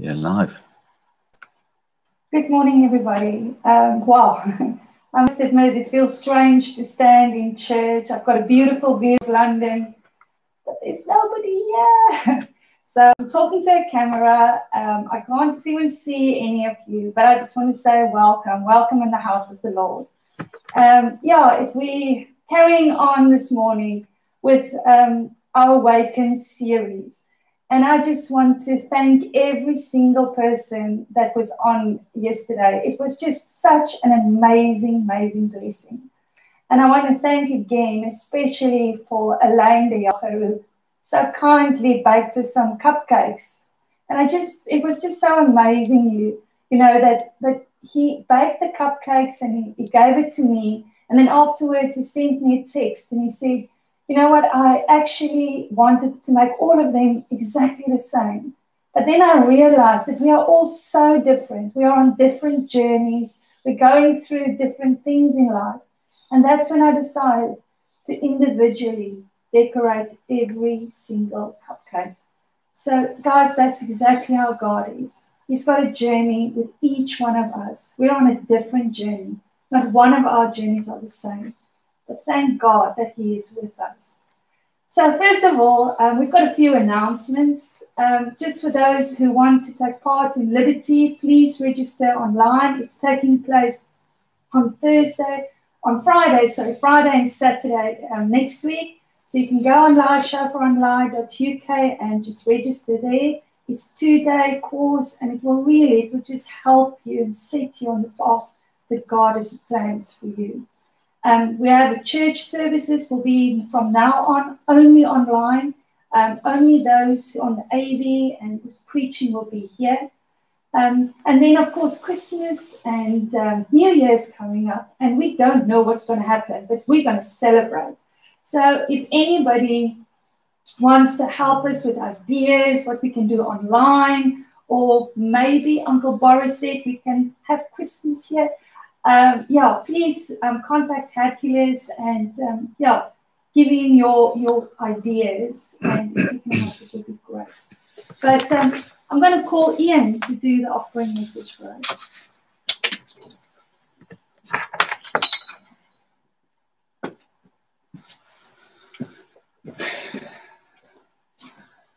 Yeah, live. Good morning, everybody. Um, wow, I must admit it feels strange to stand in church. I've got a beautiful view of London, but there's nobody here. So I'm talking to a camera. Um, I can't even see any of you, but I just want to say welcome, welcome in the house of the Lord. Um, yeah, if we carrying on this morning with um, our Awaken series. And I just want to thank every single person that was on yesterday. It was just such an amazing, amazing blessing. And I want to thank again, especially for Elaine de Jager, so kindly baked us some cupcakes. And I just, it was just so amazing, you, you know, that, that he baked the cupcakes and he, he gave it to me. And then afterwards, he sent me a text and he said, you know what, I actually wanted to make all of them exactly the same. But then I realized that we are all so different. We are on different journeys. We're going through different things in life. And that's when I decided to individually decorate every single cupcake. So, guys, that's exactly how God is. He's got a journey with each one of us. We're on a different journey. Not one of our journeys are the same. But thank God that He is with us. So, first of all, um, we've got a few announcements. Um, just for those who want to take part in Liberty, please register online. It's taking place on Thursday, on Friday, sorry, Friday and Saturday um, next week. So you can go online, shoffaronline.uk and just register there. It's two-day course and it will really, it will just help you and set you on the path that God has plans for you. Um, we have church services will be from now on only online. Um, only those on the AV and preaching will be here. Um, and then, of course, Christmas and um, New Year's coming up, and we don't know what's going to happen, but we're going to celebrate. So, if anybody wants to help us with ideas, what we can do online, or maybe Uncle Boris said we can have Christmas here, um, yeah, please um, contact Hercules and um, yeah, give him your your ideas and if you can help, it would be great. But um, I'm going to call Ian to do the offering message for us.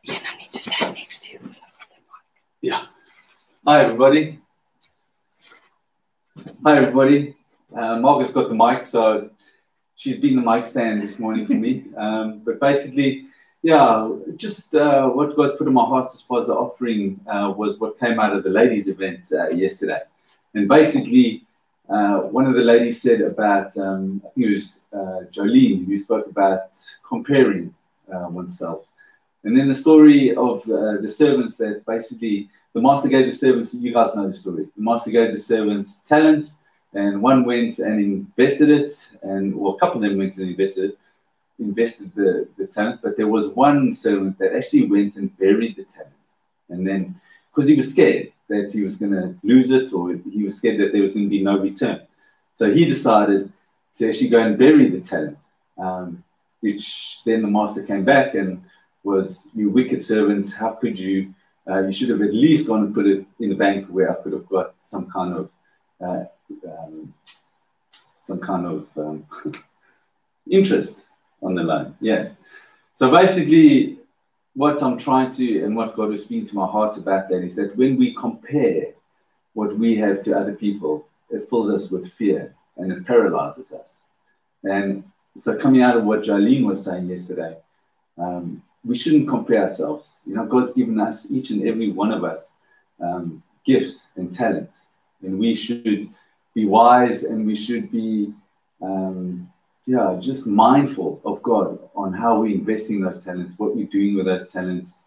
Ian, I need to stand next to you because I've got the mic. Yeah. Hi, everybody. Hi, everybody. Uh, Margaret's got the mic, so she's been the mic stand this morning for me. Um, but basically, yeah, just uh, what God's put in my heart as far as the offering uh, was what came out of the ladies' event uh, yesterday. And basically, uh, one of the ladies said about, um, I think it was uh, Jolene, who spoke about comparing oneself. And then the story of the servants that basically the master gave the servants, you guys know the story. The master gave the servants talents, and one went and invested it, and well, a couple of them went and invested it, invested the, the talent, but there was one servant that actually went and buried the talent. And then, because he was scared that he was going to lose it, or he was scared that there was going to be no return. So he decided to actually go and bury the talent, um, which then the master came back and was, You wicked servants, how could you? Uh, you should have at least gone and put it in the bank where I could have got some kind of uh, um, some kind of um, interest on the loan. Yeah. So basically, what I'm trying to and what God is speaking to my heart about that is that when we compare what we have to other people, it fills us with fear and it paralyzes us. And so, coming out of what Jolene was saying yesterday, um, we shouldn't compare ourselves. You know, God's given us, each and every one of us, um, gifts and talents. And we should be wise and we should be, um, yeah, just mindful of God on how we're investing those talents, what we're doing with those talents.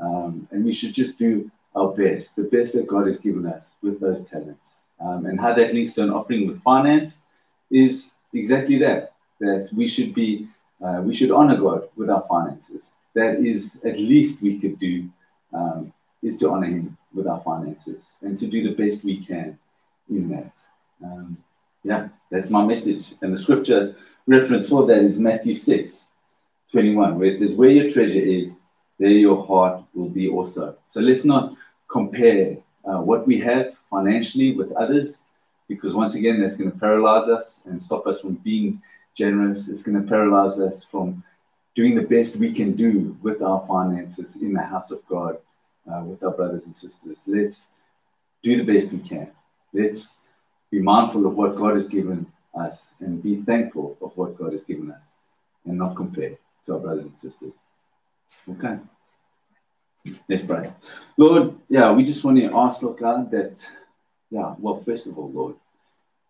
Um, and we should just do our best, the best that God has given us with those talents. Um, and how that links to an offering with finance is exactly that, that we should be, uh, we should honor God with our finances that is at least we could do um, is to honor him with our finances and to do the best we can in that. Um, yeah, that's my message. And the scripture reference for that is Matthew 6 21, where it says, Where your treasure is, there your heart will be also. So let's not compare uh, what we have financially with others, because once again, that's going to paralyze us and stop us from being generous. It's going to paralyze us from doing the best we can do with our finances in the house of God uh, with our brothers and sisters. Let's do the best we can. Let's be mindful of what God has given us and be thankful of what God has given us and not compare to our brothers and sisters. Okay. Let's pray. Lord, yeah, we just want to ask, Lord God, that, yeah, well, first of all, Lord,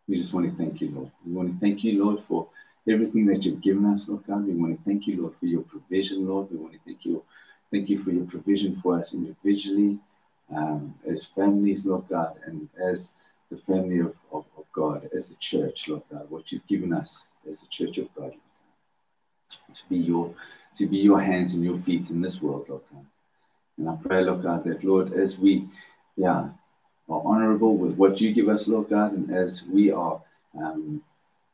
we just want to thank you, Lord. We want to thank you, Lord, for everything that you've given us, Lord God. We want to thank you, Lord, for your provision, Lord. We want to thank you, thank you for your provision for us individually, um, as families, Lord God, and as the family of, of, of, God, as the church, Lord God, what you've given us as the church of God, God, to be your to be your hands and your feet in this world, Lord God. And I pray, Lord God, that Lord, as we, yeah, are honorable with what you give us, Lord God, and as we are, um,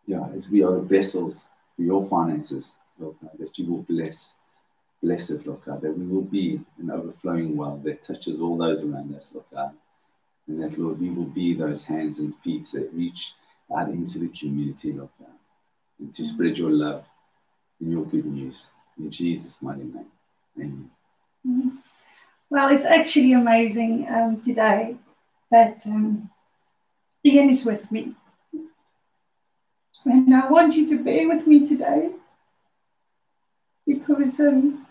yeah, as we are the vessels for your finances, Lord God, that you will bless, bless it, Lord God, that we will be an overflowing well that touches all those around us, Lord God. And that, Lord, we will be those hands and feet that reach out into the community, Lord God, and to spread your love and your good news. In Jesus' mighty name. Amen. Mm-hmm. Well, it's actually amazing um, today that um, Ian is with me. And I want you to bear with me today because um,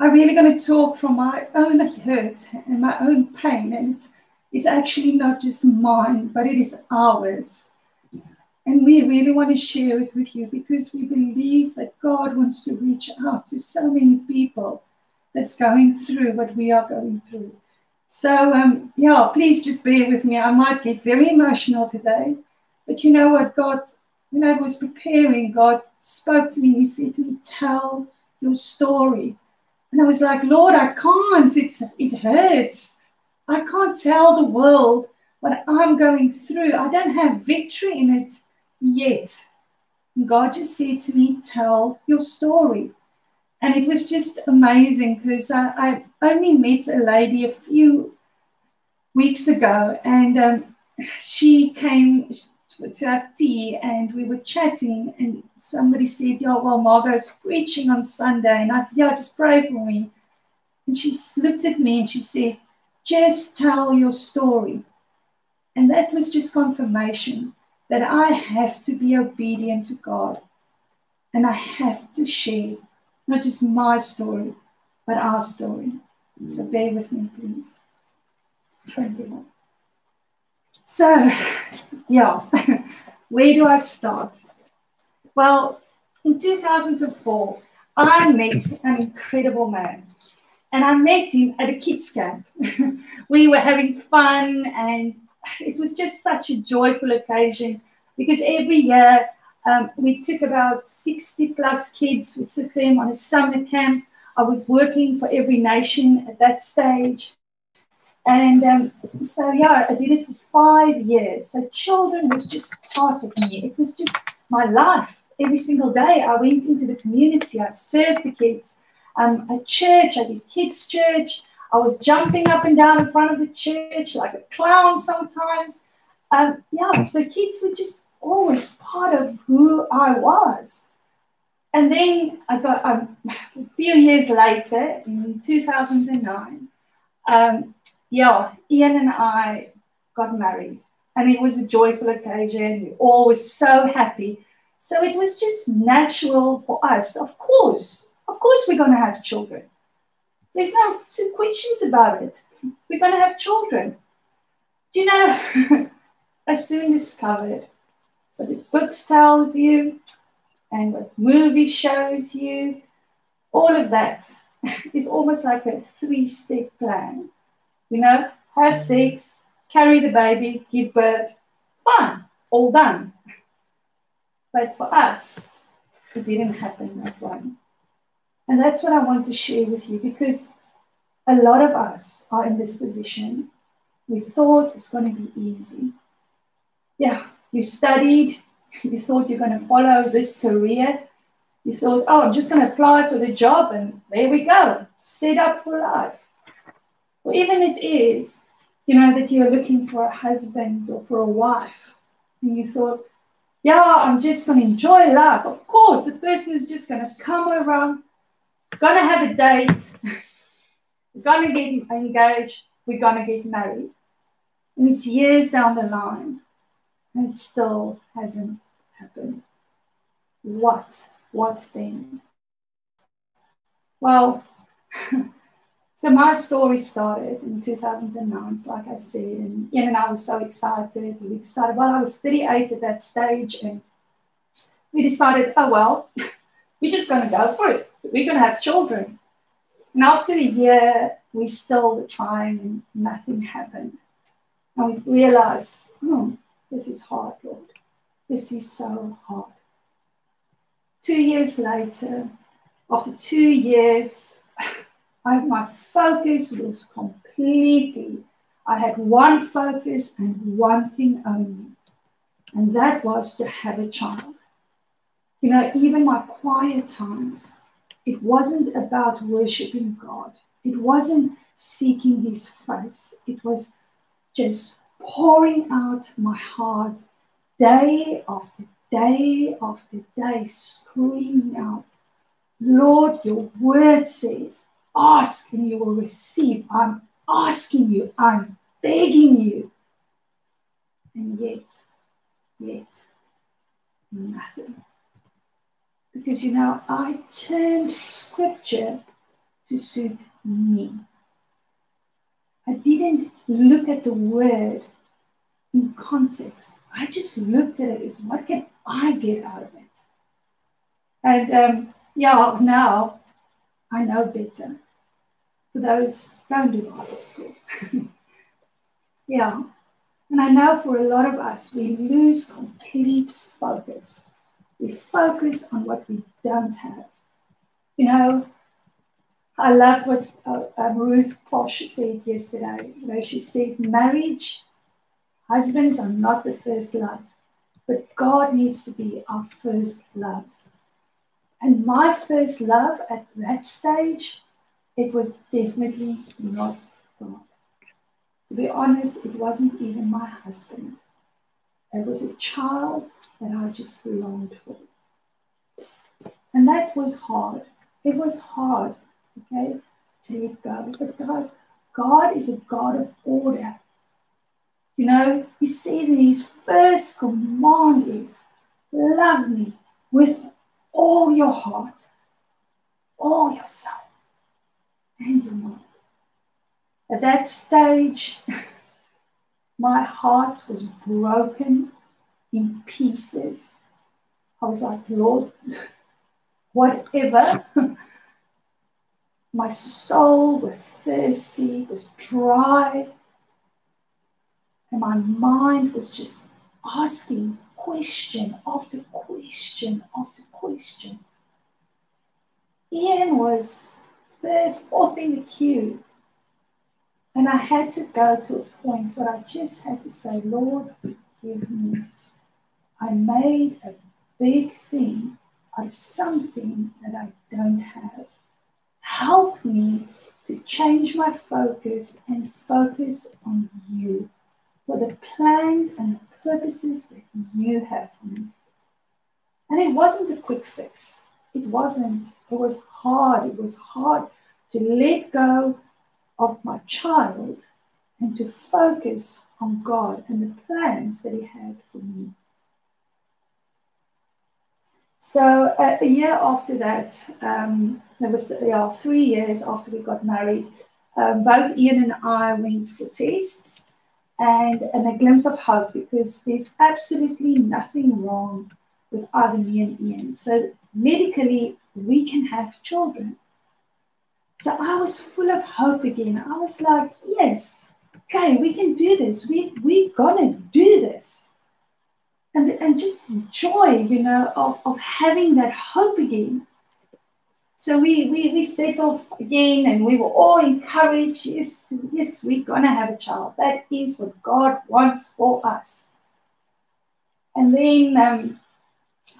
I'm really going to talk from my own hurt and my own pain. And it's, actually not just mine, but it is ours. And we really want to share it with you because we believe that God wants to reach out to so many people that's going through what we are going through. So, um, yeah, please just bear with me. I might get very emotional today. But you know what? God, when I was preparing, God spoke to me and He said to me, Tell your story. And I was like, Lord, I can't. It's, it hurts. I can't tell the world what I'm going through. I don't have victory in it yet. And God just said to me, Tell your story. And it was just amazing because I, I, only met a lady a few weeks ago, and um, she came to have tea and we were chatting and somebody said, Yeah, well, Margot's preaching on Sunday. And I said, Yeah, just pray for me. And she looked at me and she said, Just tell your story. And that was just confirmation that I have to be obedient to God and I have to share not just my story, but our story. So bear with me, please. So, yeah, where do I start? Well, in 2004, I met an incredible man. And I met him at a kids' camp. we were having fun, and it was just such a joyful occasion because every year um, we took about 60 plus kids. We took them on a summer camp. I was working for every nation at that stage. And um, so, yeah, I did it for five years. So, children was just part of me. It was just my life. Every single day, I went into the community. I served the kids. Um, at church, I did kids' church. I was jumping up and down in front of the church like a clown sometimes. Um, yeah, so kids were just always part of who I was. And then I got um, a few years later, in 2009, um, yeah, Ian and I got married. And it was a joyful occasion. We all were so happy. So it was just natural for us. Of course, of course, we're going to have children. There's no two questions about it. We're going to have children. Do you know, I soon discovered what the books tells you and what movie shows you, all of that is almost like a three-step plan. You know, have sex, carry the baby, give birth, fine, all done. But for us, it didn't happen that way. And that's what I want to share with you because a lot of us are in this position. We thought it's going to be easy. Yeah, you studied, you thought you're going to follow this career. You thought, oh, I'm just going to apply for the job and there we go, set up for life. Or even it is, you know, that you're looking for a husband or for a wife, and you thought, yeah, I'm just going to enjoy life. Of course, the person is just going to come around, going to have a date, we're going to get engaged, we're going to get married. And it's years down the line, and it still hasn't happened. What? What then? Well, so my story started in 2009, so like I said, and Ian and I were so excited. We decided, well, I was 38 at that stage, and we decided, oh, well, we're just going to go for it. We're going to have children. And after a year, we still were trying and nothing happened. And we realized, oh, this is hard, Lord. This is so hard. Two years later, after two years, I, my focus was completely, I had one focus and one thing only, and that was to have a child. You know, even my quiet times, it wasn't about worshiping God, it wasn't seeking His face, it was just pouring out my heart day after day after day, screaming out, Lord, your word says, ask and you will receive. I'm asking you, I'm begging you. And yet, yet, nothing. Because you know, I turned scripture to suit me. I didn't look at the word in context. I just looked at it as what can I get out of it? And um, yeah, now I know better. For those Bible school. yeah. And I know for a lot of us, we lose complete focus. We focus on what we don't have. You know, I love what uh, um, Ruth Posh said yesterday. Know, she said, marriage, husbands are not the first love, but God needs to be our first love. And my first love at that stage, it was definitely not God. To be honest, it wasn't even my husband. It was a child that I just longed for. And that was hard. It was hard okay, to let go. But guys, God is a God of order. You know, He says in His first command is, Love me with all your heart, all your soul, and your mind. At that stage, my heart was broken in pieces. I was like, Lord, whatever. My soul was thirsty, was dry, and my mind was just asking question after question after question. Ian was third, fourth in the queue. And I had to go to a point where I just had to say, Lord, forgive me. I made a big thing out of something that I don't have help me to change my focus and focus on you for the plans and the purposes that you have for me. And it wasn't a quick fix. It wasn't. It was hard. It was hard to let go of my child and to focus on God and the plans that He had for me. So uh, a year after that, um, there was yeah, three years after we got married, um, both Ian and I went for tests and, and a glimpse of hope because there's absolutely nothing wrong with either me and Ian. So medically, we can have children. So I was full of hope again. I was like, yes, okay, we can do this. We, we're going to do this and, and just joy, you know, of, of having that hope again. So we, we, we set off again and we were all encouraged. Yes, yes, we're going to have a child. That is what God wants for us. And then um,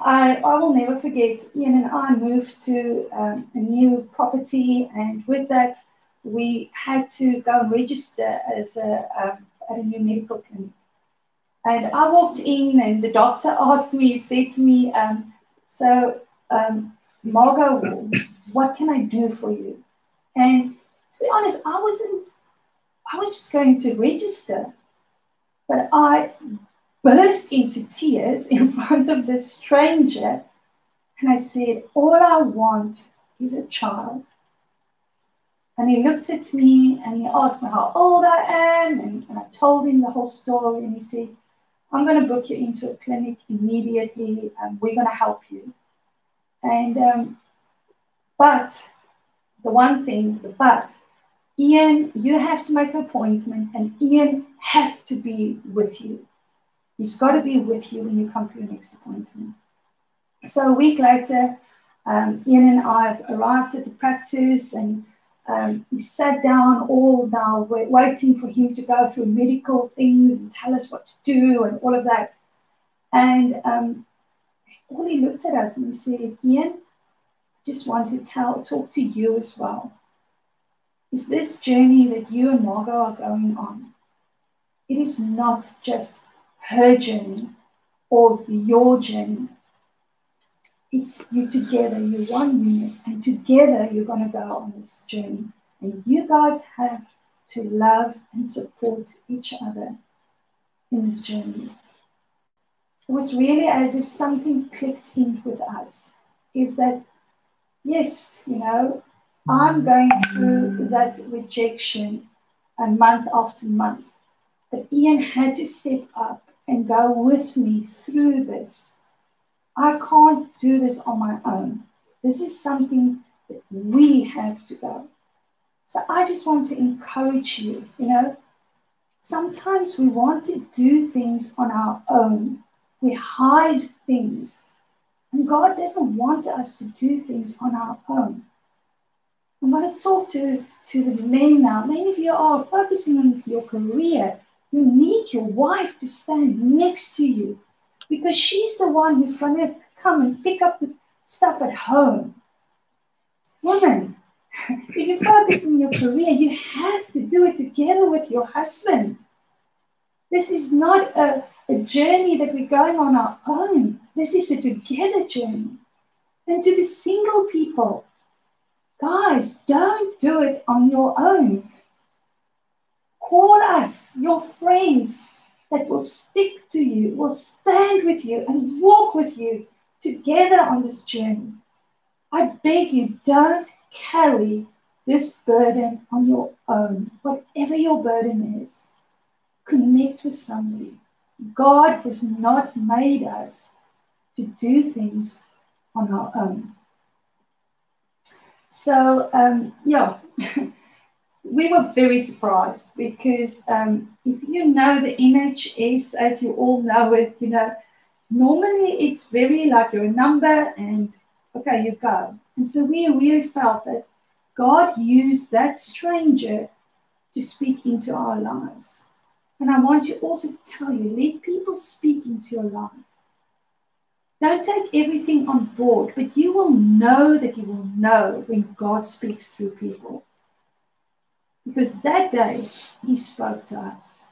I, I will never forget, Ian and I moved to um, a new property, and with that, we had to go and register as a, um, at a new medical clinic. And I walked in, and the doctor asked me, said to me, um, So, um, Margot, what can I do for you? And to be honest, I wasn't, I was just going to register. But I burst into tears in front of this stranger. And I said, All I want is a child. And he looked at me and he asked me how old I am. And, and I told him the whole story. And he said, I'm going to book you into a clinic immediately and we're going to help you. And, um, but the one thing, the but, Ian, you have to make an appointment and Ian have to be with you. He's got to be with you when you come for your next appointment. So a week later, um, Ian and I arrived at the practice and um, we sat down all now waiting for him to go through medical things and tell us what to do and all of that. And um, all he looked at us and he said, Ian, I just want to tell, talk to you as well. Is this journey that you and Margot are going on? It is not just her journey or your journey. It's you together, you're one unit, and together you're going to go on this journey. And you guys have to love and support each other in this journey. It was really as if something clicked in with us. Is that, yes, you know, I'm going through that rejection a month after month. But Ian had to step up and go with me through this I can't do this on my own. This is something that we have to go. So I just want to encourage you, you know, sometimes we want to do things on our own. We hide things. And God doesn't want us to do things on our own. I'm going to talk to, to the men now. Many of you are focusing on your career. You need your wife to stand next to you because she's the one who's going to come and pick up the stuff at home. Woman, if you focus on your career, you have to do it together with your husband. This is not a, a journey that we're going on our own. This is a together journey. And to the single people, guys, don't do it on your own. Call us, your friends, that will stick to you, will stand with you, and walk with you together on this journey. I beg you, don't carry this burden on your own, whatever your burden is. Connect with somebody. God has not made us to do things on our own. So, um, yeah. we were very surprised because um, if you know the NHS as you all know it, you know, normally it's very like you're a number and okay, you go. And so we really felt that God used that stranger to speak into our lives. And I want you also to tell you let people speak into your life. Don't take everything on board, but you will know that you will know when God speaks through people because that day he spoke to us.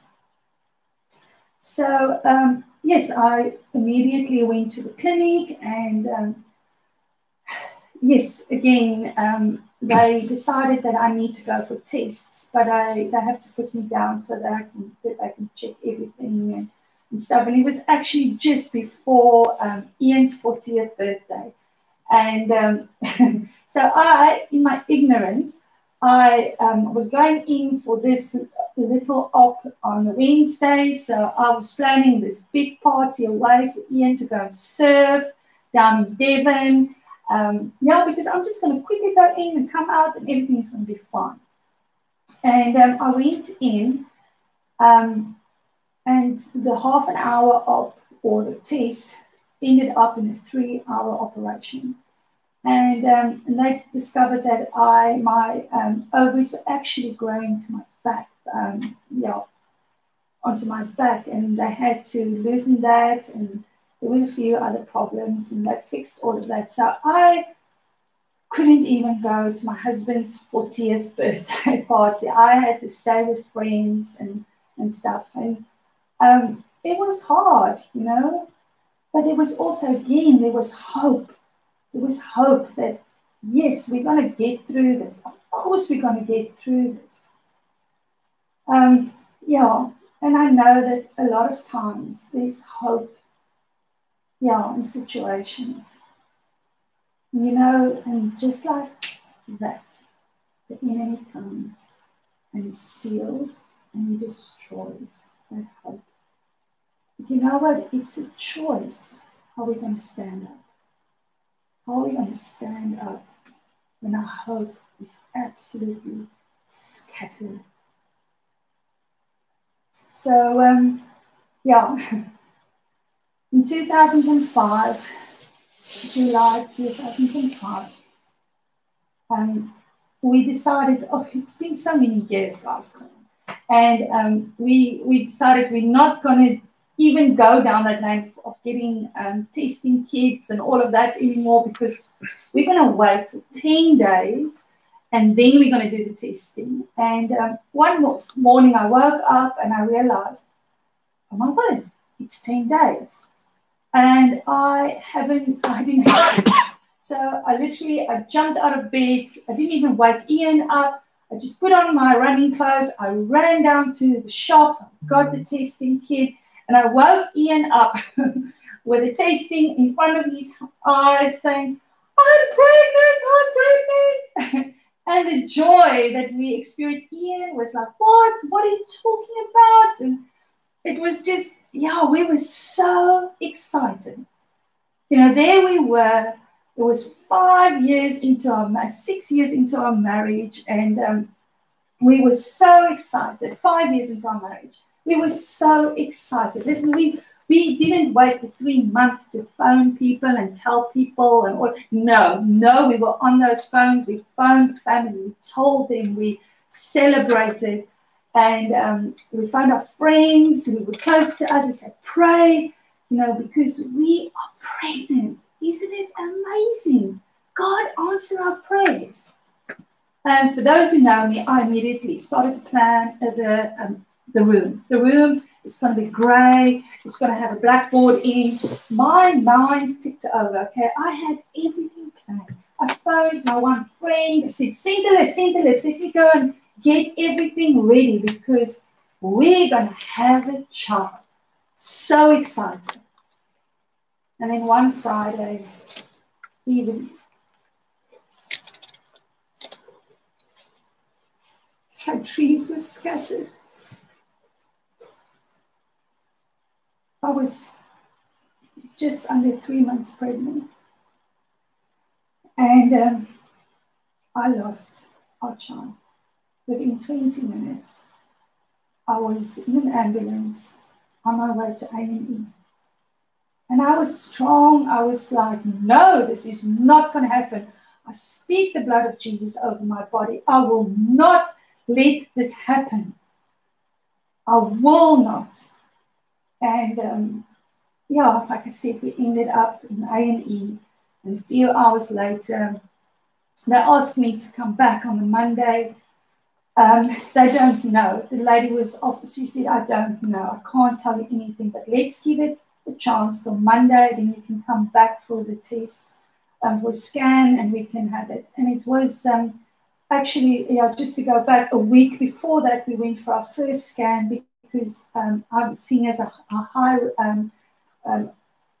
So, um, yes, I immediately went to the clinic, and um, yes, again, um, they decided that I need to go for tests, but I, they have to put me down so that I can, that I can check everything and, and stuff. And it was actually just before um, Ian's 40th birthday. And um, so I, in my ignorance, I um, was going in for this little op on Wednesday, so I was planning this big party away for Ian to go and surf down in Devon. Um, yeah, because I'm just going to quickly go in and come out, and everything's going to be fine. And um, I went in, um, and the half an hour op or the test ended up in a three-hour operation and, um, and they discovered that I my um, ovaries were actually growing to my back, um, yeah, onto my back, and they had to loosen that, and there were a few other problems, and they fixed all of that. So I couldn't even go to my husband's 40th birthday party. I had to stay with friends and, and stuff. And um, it was hard, you know, but it was also, again, there was hope. There was hope that, yes, we're going to get through this. Of course, we're going to get through this. Um, yeah, and I know that a lot of times there's hope, yeah, in situations. You know, and just like that, the enemy comes and he steals and he destroys that hope. You know what? It's a choice how we're going to stand up. How we stand up when our hope is absolutely scattered. So, um, yeah, in 2005, July 2005, um, we decided, oh, it's been so many years, guys, and um, we, we decided we're not going to even go down that lane of getting um, testing kits and all of that anymore because we're going to wait 10 days and then we're going to do the testing. And um, one morning I woke up and I realized, oh my God, it's 10 days. And I haven't, I didn't have So I literally, I jumped out of bed. I didn't even wake Ian up. I just put on my running clothes. I ran down to the shop, got the testing kit, and I woke Ian up with a tasting in front of his eyes saying, I'm pregnant, I'm pregnant. And the joy that we experienced, Ian was like, What? What are you talking about? And it was just, yeah, we were so excited. You know, there we were. It was five years into our, six years into our marriage, and um, we were so excited. Five years into our marriage, we were so excited. Listen, we we didn't wait for three months to phone people and tell people and all. No, no, we were on those phones. We phoned family. We told them. We celebrated, and um, we found our friends who were close to us and said, "Pray," you know, because we are pregnant. Isn't it amazing? God answered our prayers. And for those who know me, I immediately started to plan the um, the room. The room it's going to be grey. It's going to have a blackboard in. My mind ticked over. Okay, I had everything planned. I phoned my one friend. I said, "Send the list, send the list. Let me go and get everything ready because we're going to have a child." So excited. And then one Friday evening, my dreams were scattered. I was just under three months pregnant. And um, I lost our child. Within 20 minutes, I was in an ambulance on my way to A&E. And I was strong. I was like, no, this is not going to happen. I speak the blood of Jesus over my body. I will not let this happen. I will not. And um, yeah, like I said, we ended up in A&E. And a few hours later, they asked me to come back on the Monday. Um, they don't know. The lady was obviously said, I don't know. I can't tell you anything, but let's give it a chance till Monday. Then you can come back for the test, um, for a scan, and we can have it. And it was um, actually, yeah, just to go back a week before that, we went for our first scan because um, I'm seen as a, a high um, um,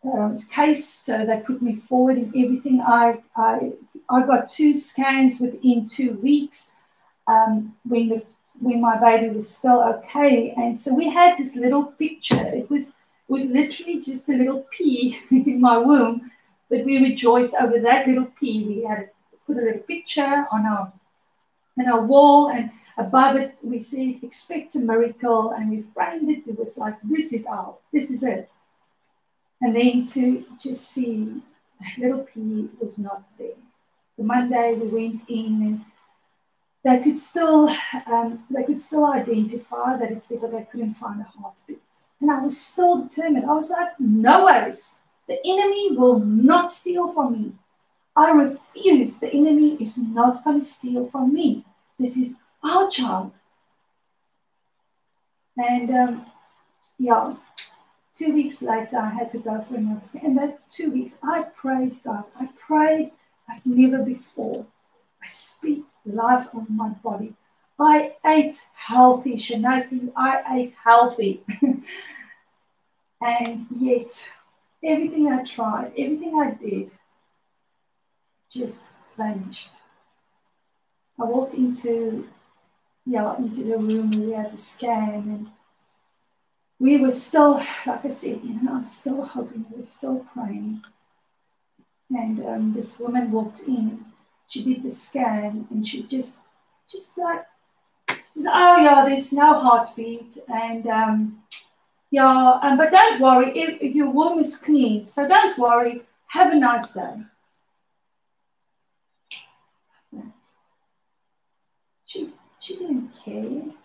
um, case, so they put me forward in everything. I, I, I got two scans within two weeks um, when the when my baby was still okay, and so we had this little picture. It was was literally just a little pea in my womb, but we rejoiced over that little pea. We had put a little picture on our on our wall and above it, we see expect a miracle, and we framed it. It was like, this is our, this is it. And then to just see little pea was not there. The Monday we went in and they could still um, they could still identify that it's there, but they couldn't find a heartbeat. And I was still determined. I was like, no worries. The enemy will not steal from me. I refuse. The enemy is not going to steal from me. This is our child. And um, yeah, two weeks later, I had to go for another scan. And that two weeks, I prayed, guys. I prayed like never before. I speak life on my body. I ate healthy, Shanaki. I ate healthy. and yet, everything I tried, everything I did, just vanished. I walked into yeah, into the room where we had the scan and we were still, like I said, you know, I'm still hoping, we were still praying. And um, this woman walked in, she did the scan and she just, just like, just, oh yeah, there's no heartbeat and um, yeah, um, but don't worry, if, if your womb is clean, so don't worry, have a nice day. She, didn't.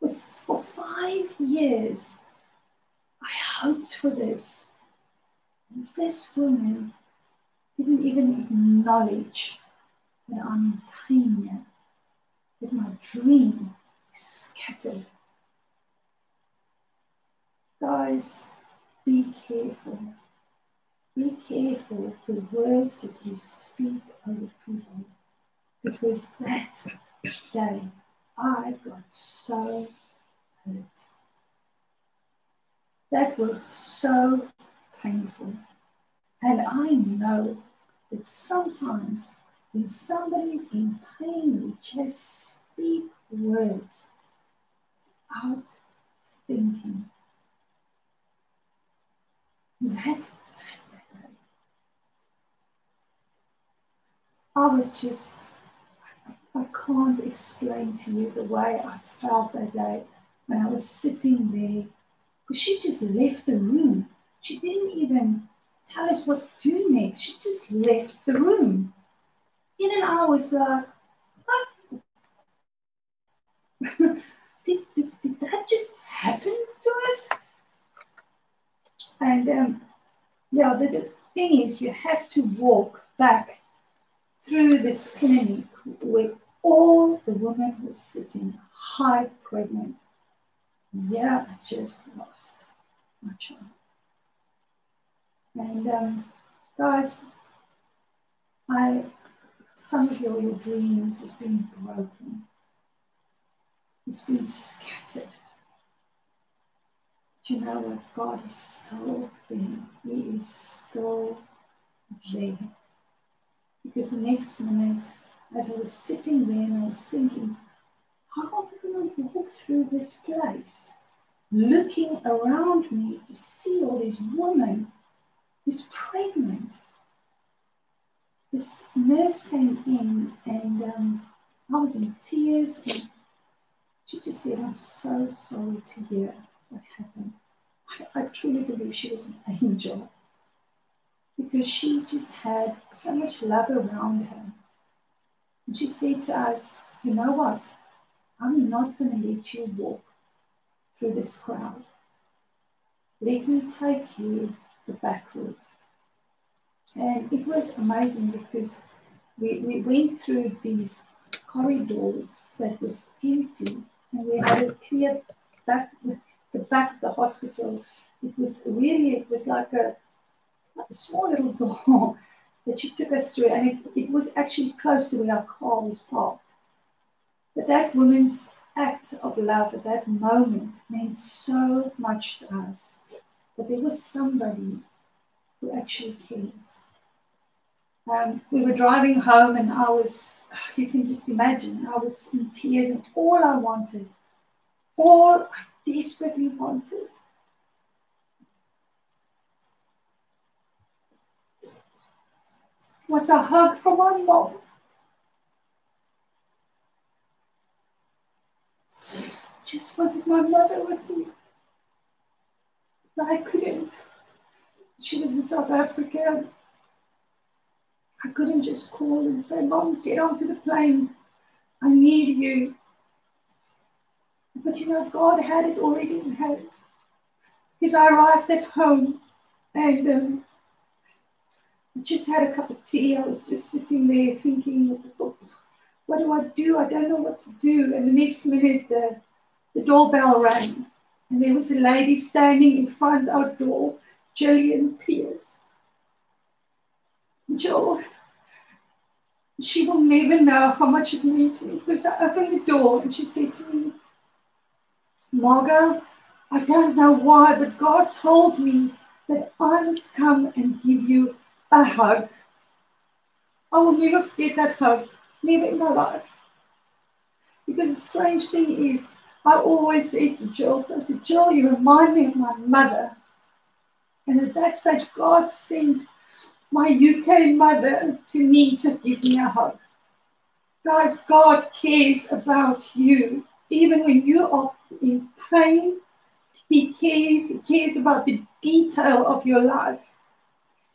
Was for five years, I hoped for this. And this woman didn't even acknowledge that I'm in pain that my dream is scattered. Guys, be careful. Be careful the words that you speak over people because that day I got so hurt. That was so painful. And I know that sometimes when somebody is in pain, we just speak words without thinking. That, I was just I can't explain to you the way I felt that day when I was sitting there. Because she just left the room. She didn't even tell us what to do next. She just left the room. In and I was like, did, did, did that just happen to us? And um, yeah, the, the thing is, you have to walk back through this clinic with all the women were sitting high pregnant. Yeah, I just lost my child. And um, guys, I some of your, your dreams has been broken. It's been scattered. Do you know what? God is still there. He is still there. Because the next minute as I was sitting there and I was thinking, how am I going to walk through this place? Looking around me to see all these women who's pregnant. This nurse came in and um, I was in tears and she just said, I'm so sorry to hear what happened. I, I truly believe she was an angel because she just had so much love around her and she said to us, You know what? I'm not going to let you walk through this crowd. Let me take you the back route. And it was amazing because we, we went through these corridors that was empty and we had a clear back the back of the hospital. It was really it was like a, like a small little door that she took us through, and it, it was actually close to where our car was parked. But that woman's act of love at that moment meant so much to us that there was somebody who actually cares. Um, we were driving home, and I was, you can just imagine, I was in tears, and all I wanted, all I desperately wanted was a hug from my mom. Just wanted my mother with me. But I couldn't. She was in South Africa. I couldn't just call and say, Mom, get onto the plane. I need you. But you know, God had it already in hand. Because I arrived at home and um, just had a cup of tea. I was just sitting there thinking, what do I do? I don't know what to do. And the next minute, the, the doorbell rang, and there was a lady standing in front of our door, Jillian Pierce. Jill, she will never know how much it means to me because I opened the door and she said to me, Margot, I don't know why, but God told me that I must come and give you a hug. I will never forget that hug, never in my life. Because the strange thing is, I always said to Jill, I said, Jill, you remind me of my mother. And at that stage, God sent my UK mother to me to give me a hug. Guys, God cares about you. Even when you are in pain, He cares. He cares about the detail of your life.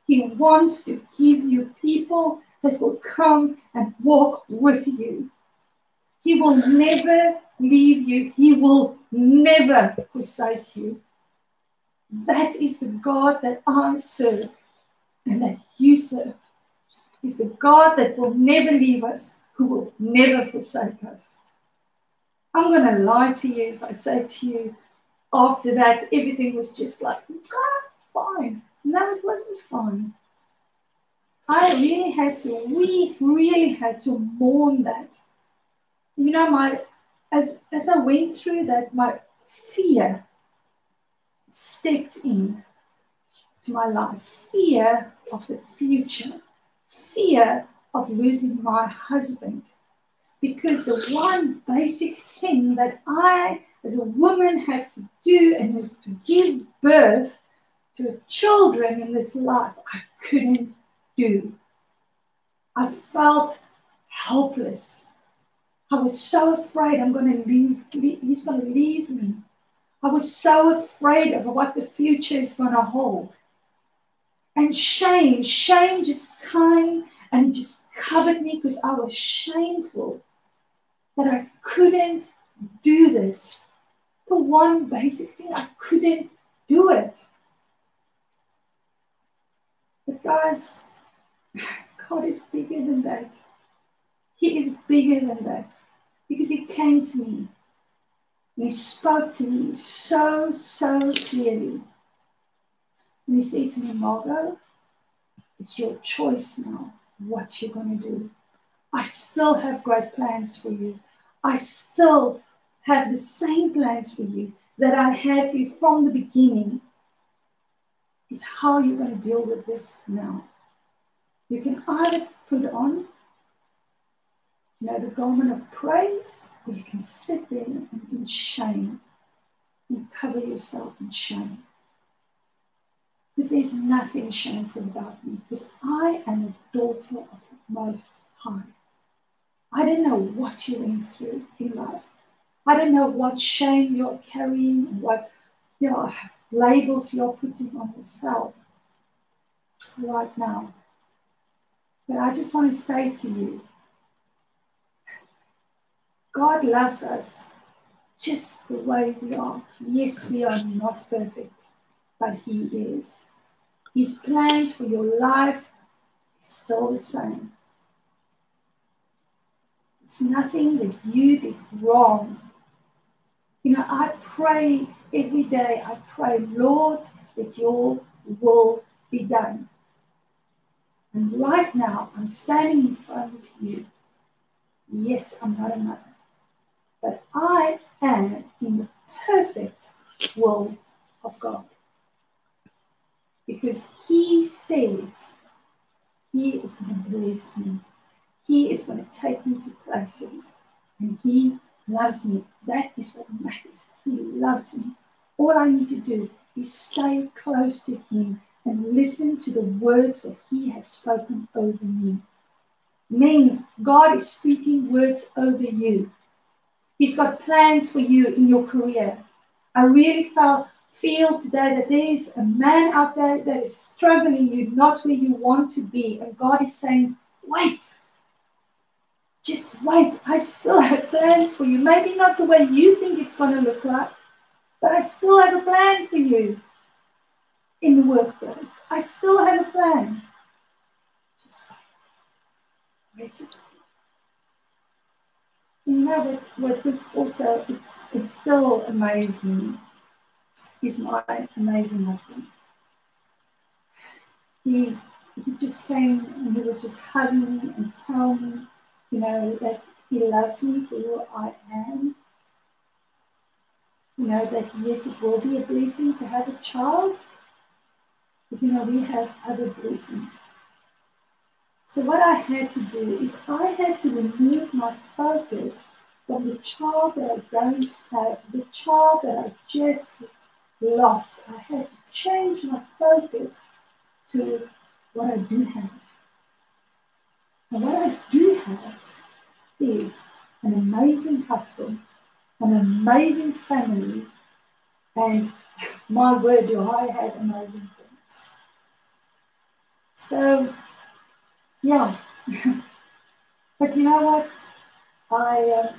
He wants to give you people that will come and walk with you. He will never leave you, He will never forsake you. That is the God that I serve and that you serve. He's the God that will never leave us, who will never forsake us. I'm going to lie to you if I say to you, after that, everything was just like, ah, fine. No, it wasn't fun. I really had to, we really had to mourn that. You know, my as as I went through that, my fear stepped in to my life. Fear of the future, fear of losing my husband. Because the one basic thing that I, as a woman, have to do and is to give birth to children in this life I couldn't do. I felt helpless. I was so afraid I'm going to leave, he's going to leave me. I was so afraid of what the future is going to hold. And shame, shame just came and just covered me because I was shameful that I couldn't do this. The one basic thing, I couldn't do it. Guys, God is bigger than that. He is bigger than that because He came to me and He spoke to me so, so clearly. And He said to me, Margot, it's your choice now what you're going to do. I still have great plans for you. I still have the same plans for you that I had for you from the beginning. It's how you're going to deal with this now. You can either put on, you know, the garment of praise, or you can sit there in, in shame and cover yourself in shame. Because there's nothing shameful about me, because I am a daughter of the Most High. I don't know what you went through in life. I don't know what shame you're carrying, what you know, labels you're putting on yourself right now. But I just want to say to you God loves us just the way we are. Yes, we are not perfect, but He is. His plans for your life is still the same. It's nothing that you did wrong. You know, I pray every day, I pray, Lord, that your will be done. And right now, I'm standing in front of you. Yes, I'm not a mother, but I am in the perfect will of God. Because He says He is going to bless me, He is going to take me to places, and He loves me. That is what matters. He loves me. All I need to do is stay close to Him and listen to the words that He has spoken over me. Men, God is speaking words over you. He's got plans for you in your career. I really felt feel today that there is a man out there that is struggling you not where you want to be, and God is saying, "Wait, just wait. I still have plans for you. Maybe not the way you think it's going to look like, but I still have a plan for you." in the workplace. I still have a plan. greater. You know what, what was also it's it still amazed me is my amazing husband. He he just came and he would just hug me and tell me, you know, that he loves me for who I am. You know, that yes, it will be a blessing to have a child, but you know, we have other blessings. So what I had to do is I had to remove my focus from the child that I don't have, the child that I just lost. I had to change my focus to what I do have. And what I do have is an amazing husband, an amazing family, and my word, do I have amazing friends. So, yeah. but you know what? I uh,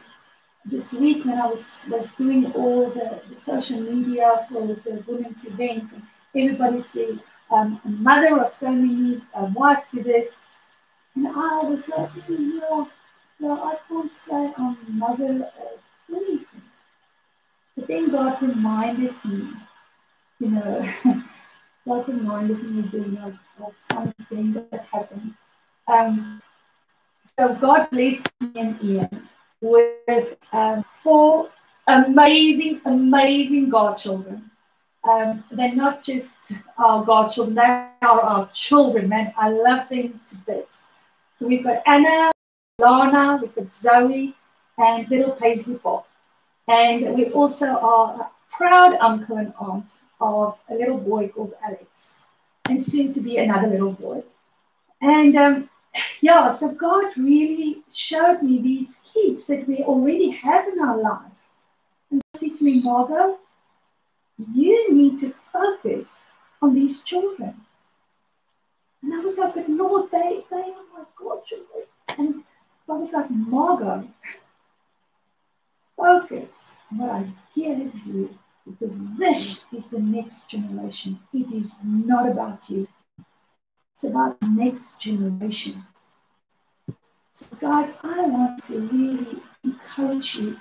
this week when I was was doing all the, the social media for the women's event, and everybody said, um, a mother of so many, a wife to this, and I was like, no, no, I can't say I'm mother of then God reminded me, you know, God reminded me again of, of something that happened. Um, so God blessed me and Ian with um, four amazing, amazing godchildren. Um, they're not just our godchildren, they are our children, man. I love them to bits. So we've got Anna, Lana, we've got Zoe, and little Paisley Pop. And we also are a proud uncle and aunt of a little boy called Alex, and soon to be another little boy. And um, yeah, so God really showed me these kids that we already have in our life. And he said to me, Margot, you need to focus on these children. And I was like, but Lord, they, they are my godchildren. And I was like, Margot, focus what I give you because this is the next generation. It is not about you. It's about the next generation. So, guys, I want to really encourage you.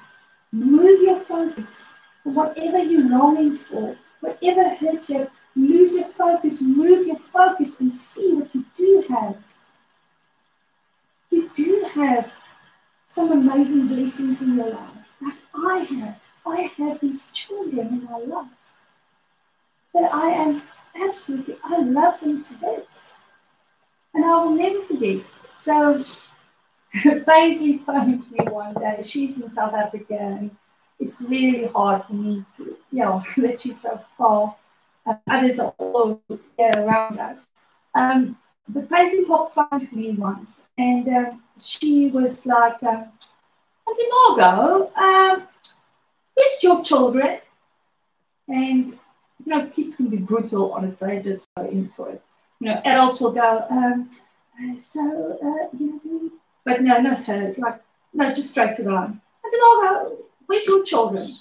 Move your focus for whatever you're longing for, whatever hurts you. Lose your focus, move your focus, and see what you do have. You do have some amazing blessings in your life, I have. I have these children in my life that I am absolutely, I love them to bits. And I will never forget. So Paisley phoned me one day. She's in South Africa and it's really hard for me to, you know, that she's so far. Uh, others are all around us. Um, but Paisley Pop phoned me once and uh, she was like, um, Auntie Margot, um, where's your children? And, you know, kids can be brutal, honestly, they just go in for it you know, adults will go, um, uh, so, uh, you know, but no, not her, like, no, just straight to the line. Said, oh, where's your children?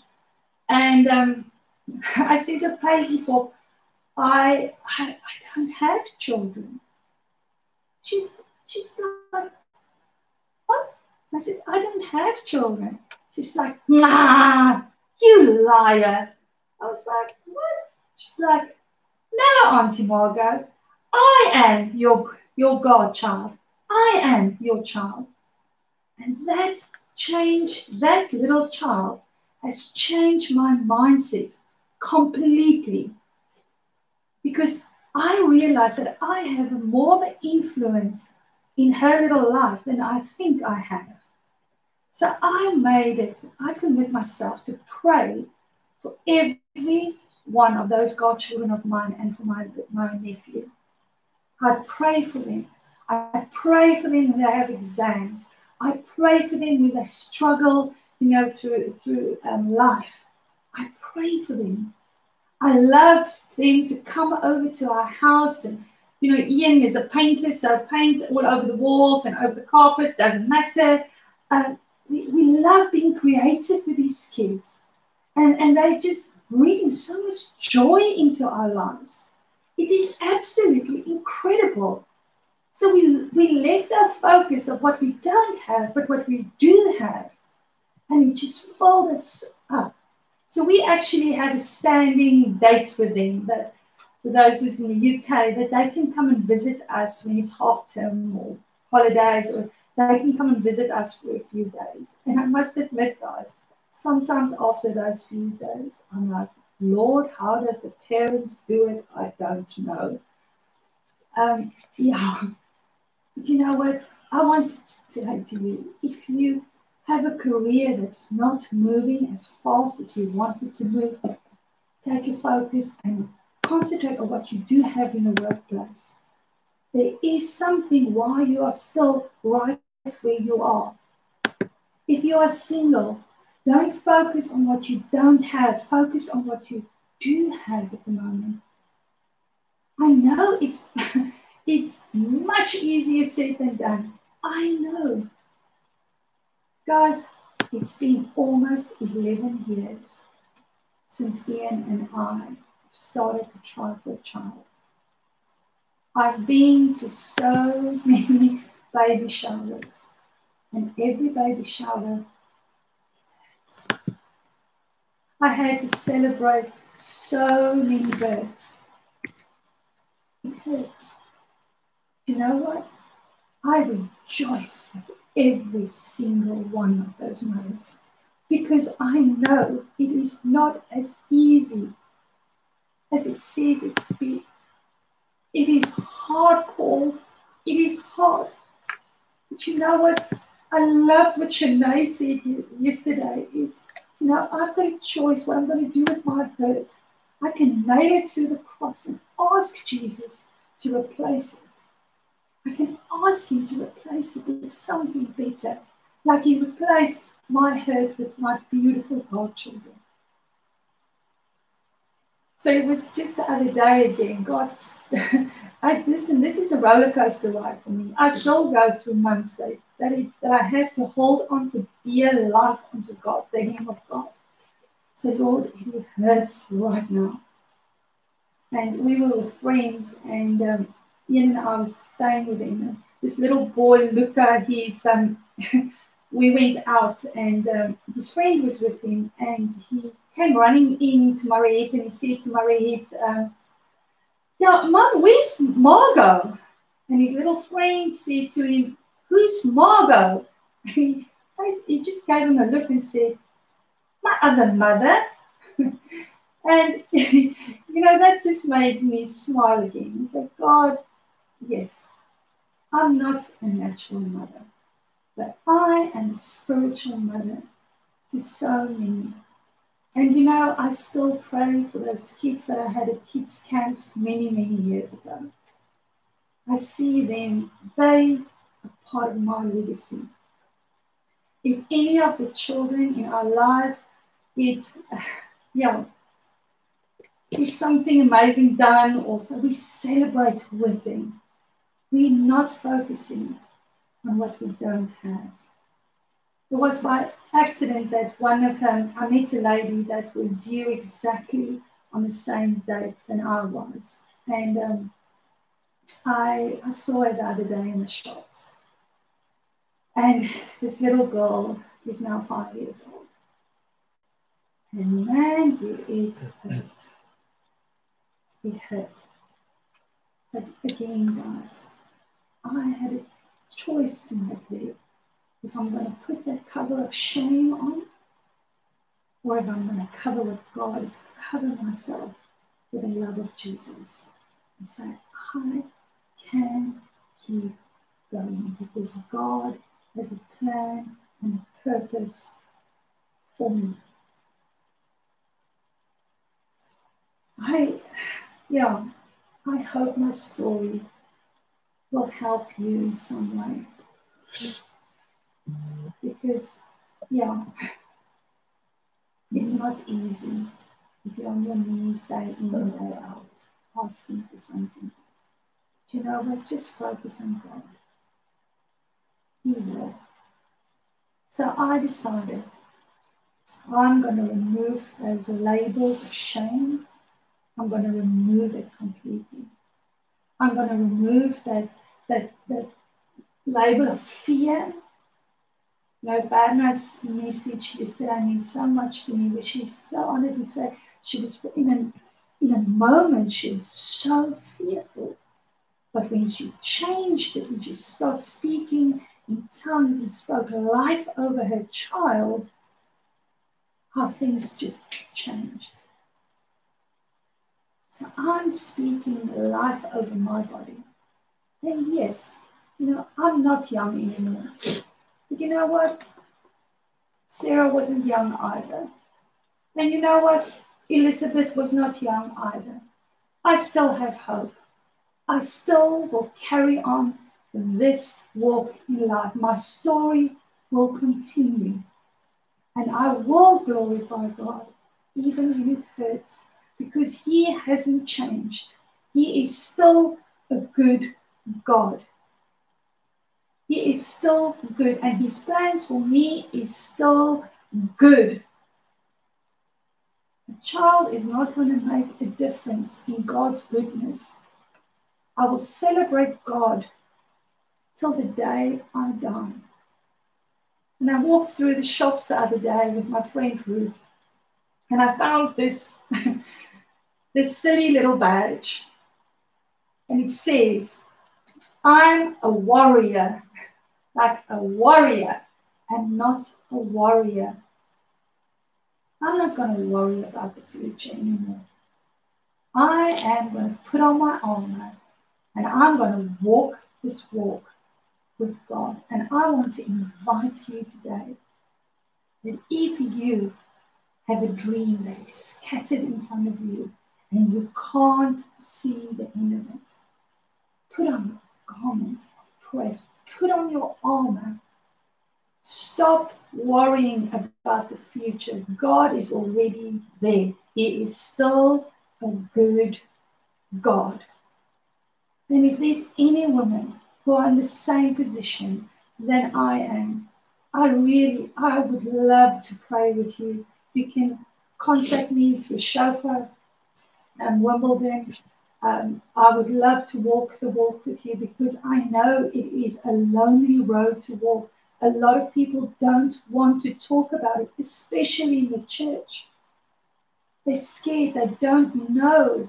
And um, I said to Paisley Pop, I, I, I don't have children. She, she's like? I said, I don't have children. She's like, nah, you liar. I was like, what? She's like, no, Auntie Margot, I am your, your godchild. I am your child. And that change, that little child has changed my mindset completely. Because I realize that I have more of an influence in her little life than I think I have. So I made it, I commit myself to pray for every one of those godchildren of mine and for my, my nephew. I pray for them. I pray for them when they have exams. I pray for them when they struggle, you know, through through um, life. I pray for them. I love them to come over to our house and you know, Ian is a painter, so paint all over the walls and over the carpet, doesn't matter. Uh, we, we love being creative with these kids. And, and they just bring so much joy into our lives. It is absolutely incredible. So we, we left our focus of what we don't have, but what we do have. And it just filled us up. So we actually had a standing dates with them that for those who's in the UK, that they can come and visit us when it's half term or holidays, or they can come and visit us for a few days. And I must admit, guys, sometimes after those few days, I'm like, Lord, how does the parents do it? I don't know. Um, yeah, you know what? I want to say to you if you have a career that's not moving as fast as you want it to move, take your focus and concentrate on what you do have in the workplace. There is something why you are still right where you are. If you are single, don't focus on what you don't have, focus on what you do have at the moment. I know it's it's much easier said than done. I know. Guys, it's been almost 11 years since Ian and I started to try for a child. I've been to so many baby showers, and every baby shower I had to celebrate so many births. It hurts. You know what? I rejoice with every single one of those mothers because I know it is not as easy as it says it's be. It is hardcore. It is hard. But you know what? I love what Shanae said yesterday is, you know, I've got a choice what I'm going to do with my hurt. I can nail it to the cross and ask Jesus to replace it. I can ask him to replace it with something better, like he replaced my hurt with my beautiful godchildren. So it was just the other day again. God, I listen. This is a roller coaster ride for me. I still go through months that that, it, that I have to hold on for dear life unto God, the name of God. So Lord, it hurts right now. And we were with friends, and um, Ian and I was staying with him. This little boy, Luca, he's um, we went out, and um, his friend was with him, and he came running in to Mariette, and he said to Mariette, um, "Yeah, Mom, where's Margot?" And his little friend said to him, "Who's Margot?" he, he just gave him a look and said, "My other mother." and you know that just made me smile again. He said, "God, yes, I'm not a natural mother, but I am a spiritual mother to so many." And you know, I still pray for those kids that I had at kids' camps many, many years ago. I see them, they are part of my legacy. If any of the children in our life, it's, yeah, it's something amazing done, also we celebrate with them. We're not focusing on what we don't have. It was by accident that one of them, I met a lady that was due exactly on the same date than I was. And um, I, I saw her the other day in the shops. And this little girl is now five years old. And man, it hurt. It hurt. But again, guys, I had a choice to make there if I'm going to put that cover of shame on, or if I'm going to cover with God is cover myself with the love of Jesus and say, I can keep going because God has a plan and a purpose for me. I, yeah, I hope my story will help you in some way because, yeah, it's not easy if you're on your knees day in and day out asking for something. Do you know what? Just focus on God. He will. So I decided I'm going to remove those labels of shame. I'm going to remove it completely. I'm going to remove that that, that label of fear. You know, Barna's message yesterday meant so much to me, where she so honest and said she was in an in a moment she was so fearful. But when she changed it, when she started speaking in tongues and spoke life over her child, how things just changed. So I'm speaking life over my body. And yes, you know, I'm not young anymore. You know what? Sarah wasn't young either. And you know what? Elizabeth was not young either. I still have hope. I still will carry on this walk in life. My story will continue. And I will glorify God, even when it hurts, because He hasn't changed. He is still a good God. He is still good, and His plans for me is still good. A child is not going to make a difference in God's goodness. I will celebrate God till the day I die. And I walked through the shops the other day with my friend Ruth, and I found this, this silly little badge. And it says, I'm a warrior, like a warrior, and not a warrior. I'm not going to worry about the future anymore. I am going to put on my armor and I'm going to walk this walk with God. And I want to invite you today that if you have a dream that is scattered in front of you and you can't see the end of it, put on a garment of praise, put on your armor. Stop worrying about the future. God is already there. He is still a good God. And if there's any woman who are in the same position than I am, I really, I would love to pray with you. You can contact me through Shofar and Wimbledon. Um, I would love to walk the walk with you because I know it is a lonely road to walk. A lot of people don't want to talk about it, especially in the church. They're scared, they don't know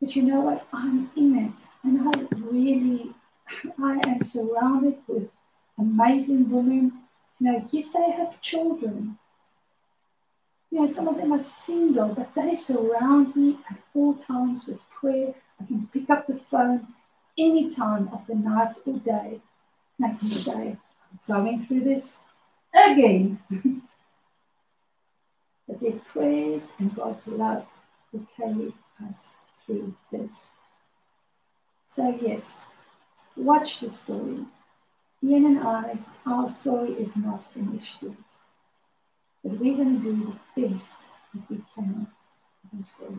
but you know what? I'm in it. And I really, I am surrounded with amazing women. You know, yes, they have children. You know, some of them are single, but they surround me at all times with prayer. I can pick up the phone any time of the night or day. And I can say, I'm going through this again. but their prayers and God's love will carry us through this. So, yes, watch the story. Ian and I's, our story is not finished yet. But we're going to do the best that we can the story.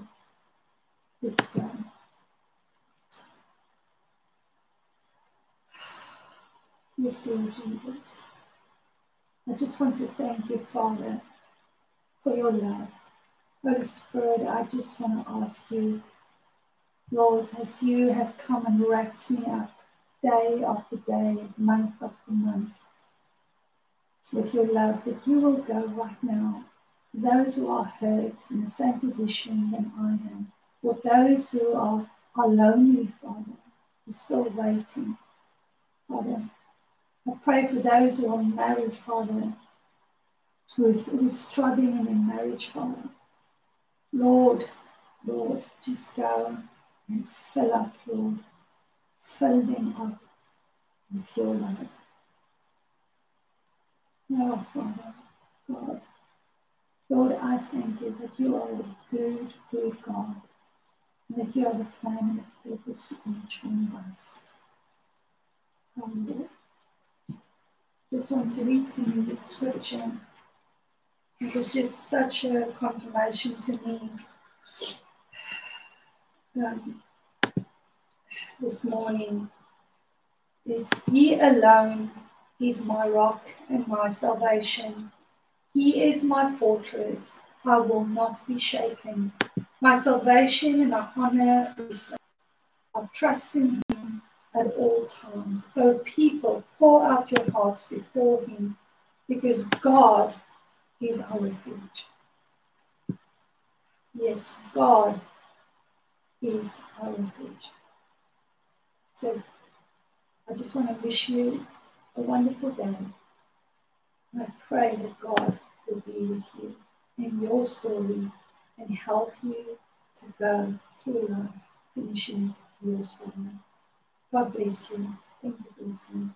Let's go. Yes, Lord Jesus. I just want to thank you, Father, for your love. Holy Spirit, I just want to ask you Lord, as you have come and wrapped me up day after day, month after month, with your love, that you will go right now. Those who are hurt in the same position than I am, or those who are, are lonely, Father, who are still waiting, Father. I pray for those who are married, Father, who is, who is struggling in their marriage, Father. Lord, Lord, just go and fill up, Lord. Fill them up with your love. Oh, Father, God. Lord, I thank you that you are a good, good God. And that you have a plan and a purpose for each one of us. And just want to read to you this scripture. It was just such a confirmation to me um, this morning is He alone is my rock and my salvation. He is my fortress. I will not be shaken. My salvation and my honor I trust in Him. at all times. Oh, people, pour out your hearts before Him because God is our refuge. Yes, God is our refuge. So I just want to wish you a wonderful day. I pray that God will be with you in your story and help you to go through life finishing your story. God bless you. Thank you for listening.